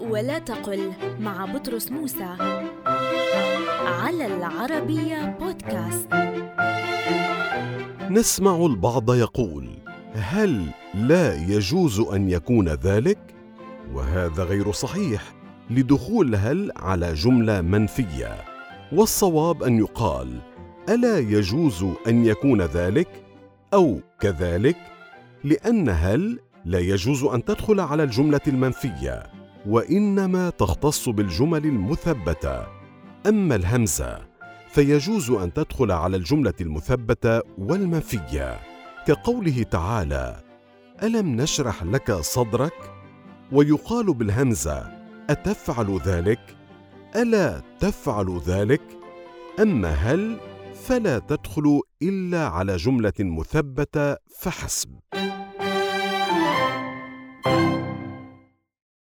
ولا تقل مع بطرس موسى. على العربية بودكاست. نسمع البعض يقول هل لا يجوز أن يكون ذلك؟ وهذا غير صحيح لدخول هل على جملة منفية. والصواب أن يقال ألا يجوز أن يكون ذلك أو كذلك؟ لأن هل لا يجوز أن تدخل على الجملة المنفية؟ وإنما تختص بالجمل المثبتة. أما الهمزة فيجوز أن تدخل على الجملة المثبتة والمنفيه كقوله تعالى ألم نشرح لك صدرك؟ ويقال بالهمزة أتفعل ذلك؟ ألا تفعل ذلك؟ أما هل فلا تدخل إلا على جملة مثبتة فحسب.